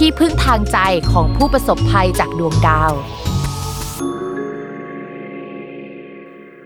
ที่พึ่งทางใจของผู้ประสบภัยจากดวงดาว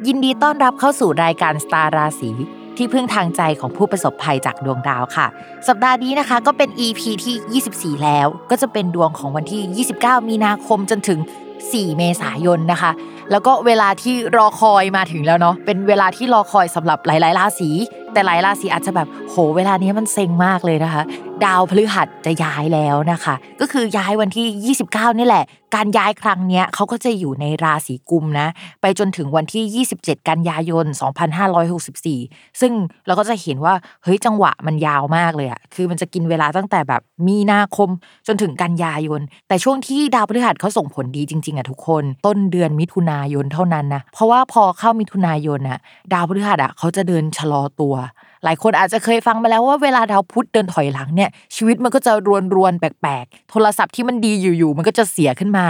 ยินดีต้อนรับเข้าสู่รายการสตาร์ราศีที่พึ่งทางใจของผู้ประสบภัยจากดวงดาวค่ะ สัปดาห์นี้นะคะก็เป็น EP ที่ 24 แล้ว ก็จะเป็นดวงของวันที่ 29 มีนาคมจนถึง 4 เมษายนนะคะ แล้วก็เวลาที่รอคอยมาถึงแล้วเนาะเป็นเวลาที่รอคอยสำหรับหลายๆราศีแต่หลายราศีอาจจะแบบโหเวลานี้มันเซ็งมากเลยนะคะ ดาวพฤหัสจะย้ายแล้วนะคะ ก็คือย้ายวันที่ 29 นี่แหละ การย้ายครั้งเนี้ยเขาก็จะอยู่ในราศีกุมนะ ไปจนถึงวันที่ 27 กันยายน 2564 ซึ่งเราก็จะเห็นว่าเฮ้ยจังหวะมันยาวมากเลยอะคือมันจะกินเวลาตั้งแต่แบบมีนาคมจนถึงกันยายน แต่ช่วงที่ดาวพฤหัสเขาส่งผลดีจริงๆอะทุกคน ต้นเดือนมิถุนาายนเท่านั้นนะเพราะว่าพอเข้ามิถุนายนอะดาวพฤหัสอะเขาจะเดินชะลอตัว หลายคนอาจจะเคยฟังมาแล้วว่าเวลาดาวพุธเดินถอยหลังเนี่ยชีวิตมันก็จะรวนรวนแปลกๆ โทรศัพท์ที่มันดีอยู่ๆมันก็จะเสียขึ้นมา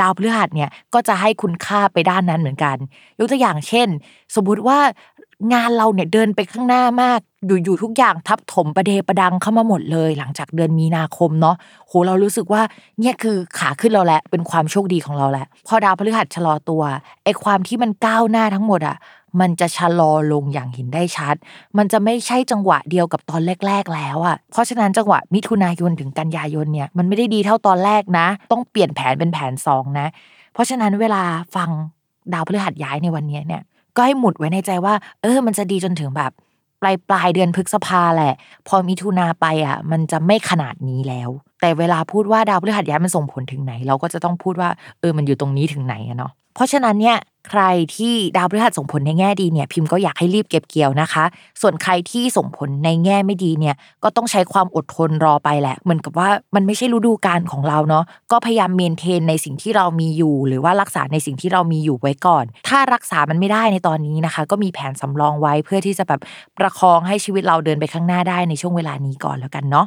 ดาวพฤหัสเนี่ยก็จะให้คุณค่าไปด้านนั้นเหมือนกัน ยกตัวอย่างเช่น สมมติว่า งานเราเนี่ยเดินไปข้างหน้ามาก อยู่ๆทุกอย่างทับถมประเดประดังเข้ามาหมดเลย หลังจากเดือนมีนาคมเนาะโหเรารู้สึกว่าเนี่ยคือขาขึ้นเราแหละเป็นความโชคดีของเราแหละพอดาวพฤหัสชะลอตัวไอ้ความที่มันก้าวหน้าทั้งหมดอะมันจะชะลอลงอย่างเห็นได้ชัด มันจะไม่ใช่จังหวะเดียวกับตอนแรก ๆ แล้วอะ เพราะฉะนั้นจังหวะมิถุนายนถึงกันยายนเนี่ยมันไม่ได้ดีเท่าตอนแรกนะ ต้องเปลี่ยนแผนเป็นแผนสองนะ เพราะฉะนั้นเวลาฟังดาวพฤหัสย้ายในวันนี้เนี่ย ก็ให้หมุดไว้ในใจว่า เออ มันจะดีจนถึงแบบปลายปลายเดือนพฤษภาแหละ พอมิถุนาไปอะ มันจะไม่ขนาดนี้แล้ว แต่เวลาพูดว่าดาวพฤหัสย้ายมันส่งผลถึงไหน เราก็จะต้องพูดว่า เออ มันอยู่ตรงนี้ถึงไหนอะเนาะ เพราะฉะนั้นเนี่ยใครที่ดาวพฤหัสส่งผลในแง่ดีเนี่ยพิมพ์ก็อยากให้รีบเก็บเกี่ยวนะคะ ส่วนใครที่ส่งผลในแง่ไม่ดีเนี่ยก็ต้องใช้ความอดทนรอไปแหละเหมือนกับว่ามันไม่ใช่ฤดูกาลของเราเนาะก็พยายามเมนเทนในสิ่งที่เรามีอยู่ หรือว่ารักษาในสิ่งที่เรามีอยู่ไว้ก่อน ถ้ารักษามันไม่ได้ในตอนนี้นะคะ ก็มีแผนสำรองไว้เพื่อที่จะแบบประคองให้ชีวิตเราเดินไปข้างหน้าได้ในช่วงเวลานี้ก่อนแล้วกันเนาะ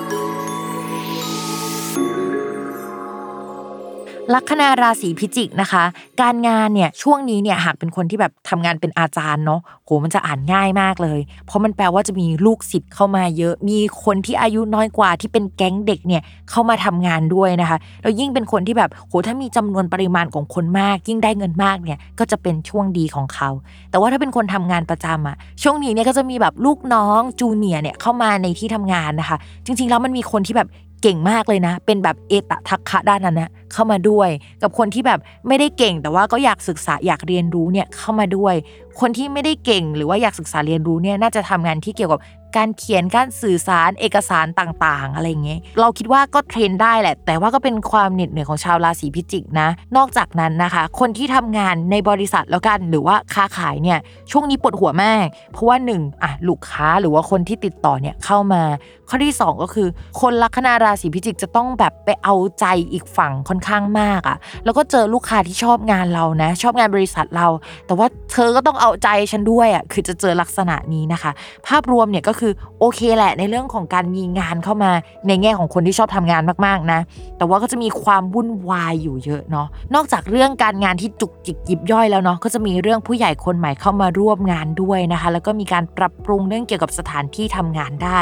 ลัคนาราศีพิจิกนะคะ การงานเนี่ยช่วงนี้เนี่ยหากเป็นคนที่แบบทำงานเป็นอาจารย์เนาะโหมันจะอ่านง่ายมากเลย เพราะมันแปลว่าจะมีลูกศิษย์เข้ามาเยอะ มีคนที่อายุน้อยกว่าที่เป็นแก๊งเด็กเนี่ยเข้ามาทำงานด้วยนะคะแล้วยิ่งเป็นคนที่แบบโหถ้ามีจำนวนปริมาณของคนมาก ยิ่งได้เงินมากเนี่ยก็จะเป็นช่วงดีของเขา แต่ว่าถ้าเป็นคนทำงานประจำอะช่วงนี้เนี่ยก็จะมีแบบลูกน้องจูเนียร์เนี่ยเข้ามาในที่ทำงานนะคะ จริงๆแล้วมันมีคนที่แบบ เก่งมากเลยนะ เป็นแบบเอตทักคะด้านนั้นนะเข้ามาด้วย กับคนที่แบบไม่ได้เก่งแต่ว่าก็อยากศึกษาอยากเรียนรู้เนี่ยเข้ามาด้วย คนที่ไม่ได้เก่งหรือว่าอยากศึกษาเรียนรู้เนี่ยน่าจะทำงานที่เกี่ยวกับ การเขียนการสื่อสารเอกสารต่างๆ อะไรเงี้ยเราคิดว่าก็เทรนได้แหละ แต่ว่าก็เป็นความเหน็ดเหนื่อยของชาวราศีพิจิกนะ นอกจากนั้นนะคะ คนที่ทำงานในบริษัทแล้วกันหรือว่าค้าขายเนี่ยช่วงนี้ปวดหัวมาก เพราะว่าหนึ่งอะลูกค้าหรือว่าคนที่ติดต่อเนี่ยเข้ามา ข้อที่ 2 ก็คือ คนลัคนาราศีพิจิกจะต้องแบบไปเอาใจอีกฝั่งค่อนข้างมากอะ่ะ แล้วก็เจอลูกค้าที่ชอบงานเรานะ ชอบงานบริษัทเรา แต่ว่าเธอก็ต้องเอาใจฉันด้วยอะ่ะคือจะเจอลักษณะนี้นะคะ ภาพรวมเนี่ยก็คือโอเคแหละในเรื่องของการมีงานเข้ามาในแง่ของคนที่ชอบทำงานมากๆนะ แต่ว่าก็จะมีความวุ่นวายอยู่เยอะเนาะนอกจากเรื่องการงานที่จุกจิกยิบย่อยแล้วเนาะก็จะมีเรื่องผู้ใหญ่คนใหม่เข้ามาร่วมงานด้วยนะคะ แล้วก็มีการปรับปรุงเรื่องเกี่ยวกับสถานที่ทำงานได้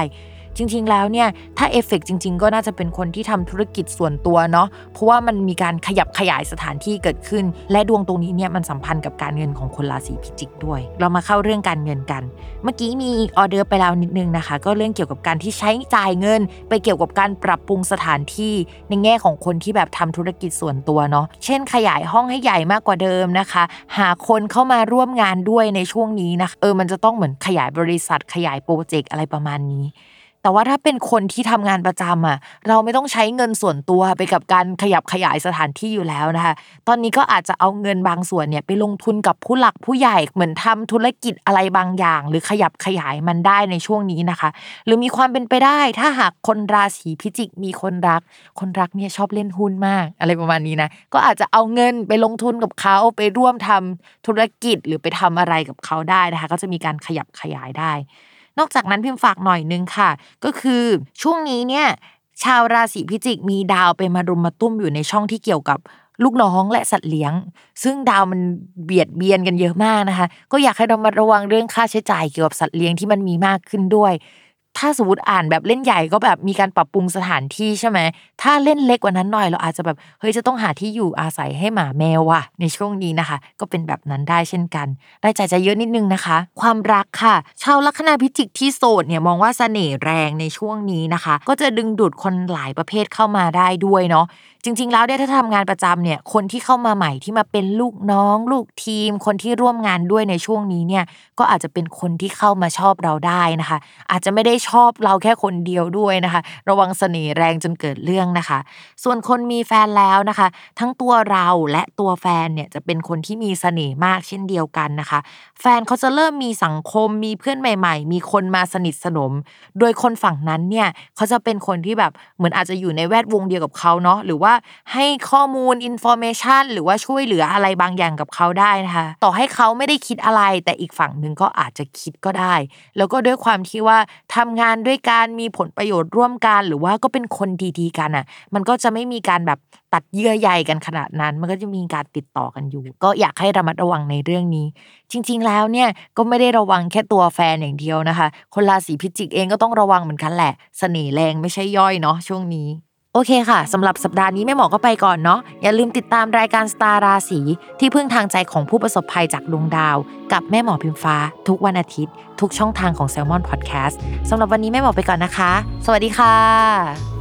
จริงๆแล้วเนี่ยถ้าเอฟเฟกจริง ๆ ก็น่าจะเป็นคนที่ทำธุรกิจส่วนตัวเนาะเพราะว่ามันมีการขยับขยายสถานที่เกิดขึ้น และดวงตรงนี้เนี่ยมันสัมพันธ์กับการเงินของคนราศีพิจิกด้วย เรามาเข้าเรื่องการเงินกัน เมื่อกี้มีออเดอร์ไปแล้วนิดนึงนะคะ ก็เรื่องเกี่ยวกับการที่ใช้จ่ายเงิน ไปเกี่ยวกับการปรับปรุงสถานที่ในแง่ของคนที่แบบทำธุรกิจส่วนตัวเนาะเช่น ขยายห้องให้ใหญ่มากกว่าเดิมนะคะ หาคนเข้ามาร่วมงานด้วยในช่วงนี้นะคะเออมันจะต้องเหมือนขยายบริษัทขยายโปรเจกต์อะไรประมาณนี้ แต่ว่าถ้าเป็นคนที่ทำงานประจำอะ เราไม่ต้องใช้เงินส่วนตัวไปกับการขยับขยายสถานที่อยู่แล้วนะคะ ตอนนี้ก็อาจจะเอาเงินบางส่วนเนี่ยไปลงทุนกับผู้หลักผู้ใหญ่เหมือนทำธุรกิจอะไรบางอย่าง หรือขยับขยายมันได้ในช่วงนี้นะคะ หรือมีความเป็นไปได้ถ้าหากคนราศีพิจิกมีคนรัก คนรักเนี่ยชอบเล่นหุ้นมาก อะไรประมาณนี้นะก็อาจจะเอาเงินไปลงทุนกับเขาไปร่วมทำธุรกิจหรือไปทำอะไรกับเขาได้นะคะ ก็จะมีการขยับขยายได้ นอกจากนั้นพิมพ์ฝากหน่อยนึงค่ะ ก็คือช่วงนี้เนี่ยชาวราศีพิจิกมีดาวไปมารุมมาตุ้มอยู่ในช่องที่เกี่ยวกับลูกน้องและสัตว์เลี้ยง ซึ่งดาวมันเบียดเบียนกันเยอะมากนะคะ ก็อยากให้เรามาระวังเรื่องค่าใช้จ่ายเกี่ยวกับสัตว์เลี้ยงที่มันมีมากขึ้นด้วย ถ้าสมมติอ่านแบบเล่นใหญ่ก็แบบมีการปรับปรุงสถานที่ใช่ไหมถ้าเล่นเล็กกว่านั้นหน่อยเราอาจจะแบบเฮ้ยจะต้องหาที่อยู่อาศัยให้หมาแมวว่ะ ในช่วงนี้นะคะ ก็เป็นแบบนั้นได้เช่นกันรายจ่ายจะเยอะนิดนึงนะคะ ความรักค่ะ ชาวลัคนาพิจิกที่โสดเนี่ยมองว่าเสน่ห์แรงในช่วงนี้นะคะ ก็จะดึงดูดคนหลายประเภทเข้ามาได้ด้วยเนาะจริง ๆ แล้วเนี่ยถ้าทำงานประจำเนี่ยคนที่เข้ามาใหม่ที่มาเป็นลูกน้อง ลูกทีม คนที่ร่วมงานด้วยในช่วงนี้เนี่ยก็อาจจะเป็นคนที่เข้ามาชอบเราได้นะคะ อาจจะไม่ได้ชอบเราแค่คนเดียวด้วยนะคะ ระวังเสน่ห์แรงจนเกิดเรื่องนะคะ ส่วนคนมีแฟนแล้วนะคะ ทั้งตัวเราและตัวแฟนเนี่ยจะเป็นคนที่มีเสน่ห์มากเช่นเดียวกันนะคะ แฟนเขาจะเริ่มมีสังคมมีเพื่อนใหม่ ๆ มีคนมาสนิทสนม โดยคนฝั่งนั้นเนี่ยเขาจะเป็นคนที่แบบเหมือนอาจจะอยู่ในแวดวงเดียวกับเขาเนาะหรือว่าให้ข้อมูล information หรือว่าช่วยเหลืออะไรบางอย่างกับเขาได้นะคะต่อให้เขาไม่ได้คิดอะไร แต่อีกฝั่งหนึ่งก็อาจจะคิดก็ได้ แล้วก็ด้วยความที่ว่าทำงานด้วยการมีผลประโยชน์ร่วมกัน หรือว่าก็เป็นคนดีๆกันอะ มันก็จะไม่มีการแบบตัดเยื่อใยกันขนาดนั้น มันก็จะมีการติดต่อกันอยู่ ก็อยากให้ระมัดระวังในเรื่องนี้ จริง ๆ แล้วเนี่ยก็ไม่ได้ระวังแค่ตัวแฟนอย่างเดียวนะคะ คนราศีพิจิกเองก็ต้องระวังเหมือนกันแหละ เสน่ห์แรงไม่ใช่ย่อยเนาะช่วงนี้ โอเคค่ะสำหรับสัปดาห์นี้แม่หมอก็ไปก่อนเนาะอย่าลืมติดตามรายการสตาราสีที่พึ่งทางใจของผู้ประสบภัยจากดวงดาว กับแม่หมอพิมฟ้า ทุกวันอาทิตย์ ทุกช่องทางของ s ซ l m o n Podcast สำหรับวันนี้แม่หมอไปก่อนนะคะ สวัสดีค่ะ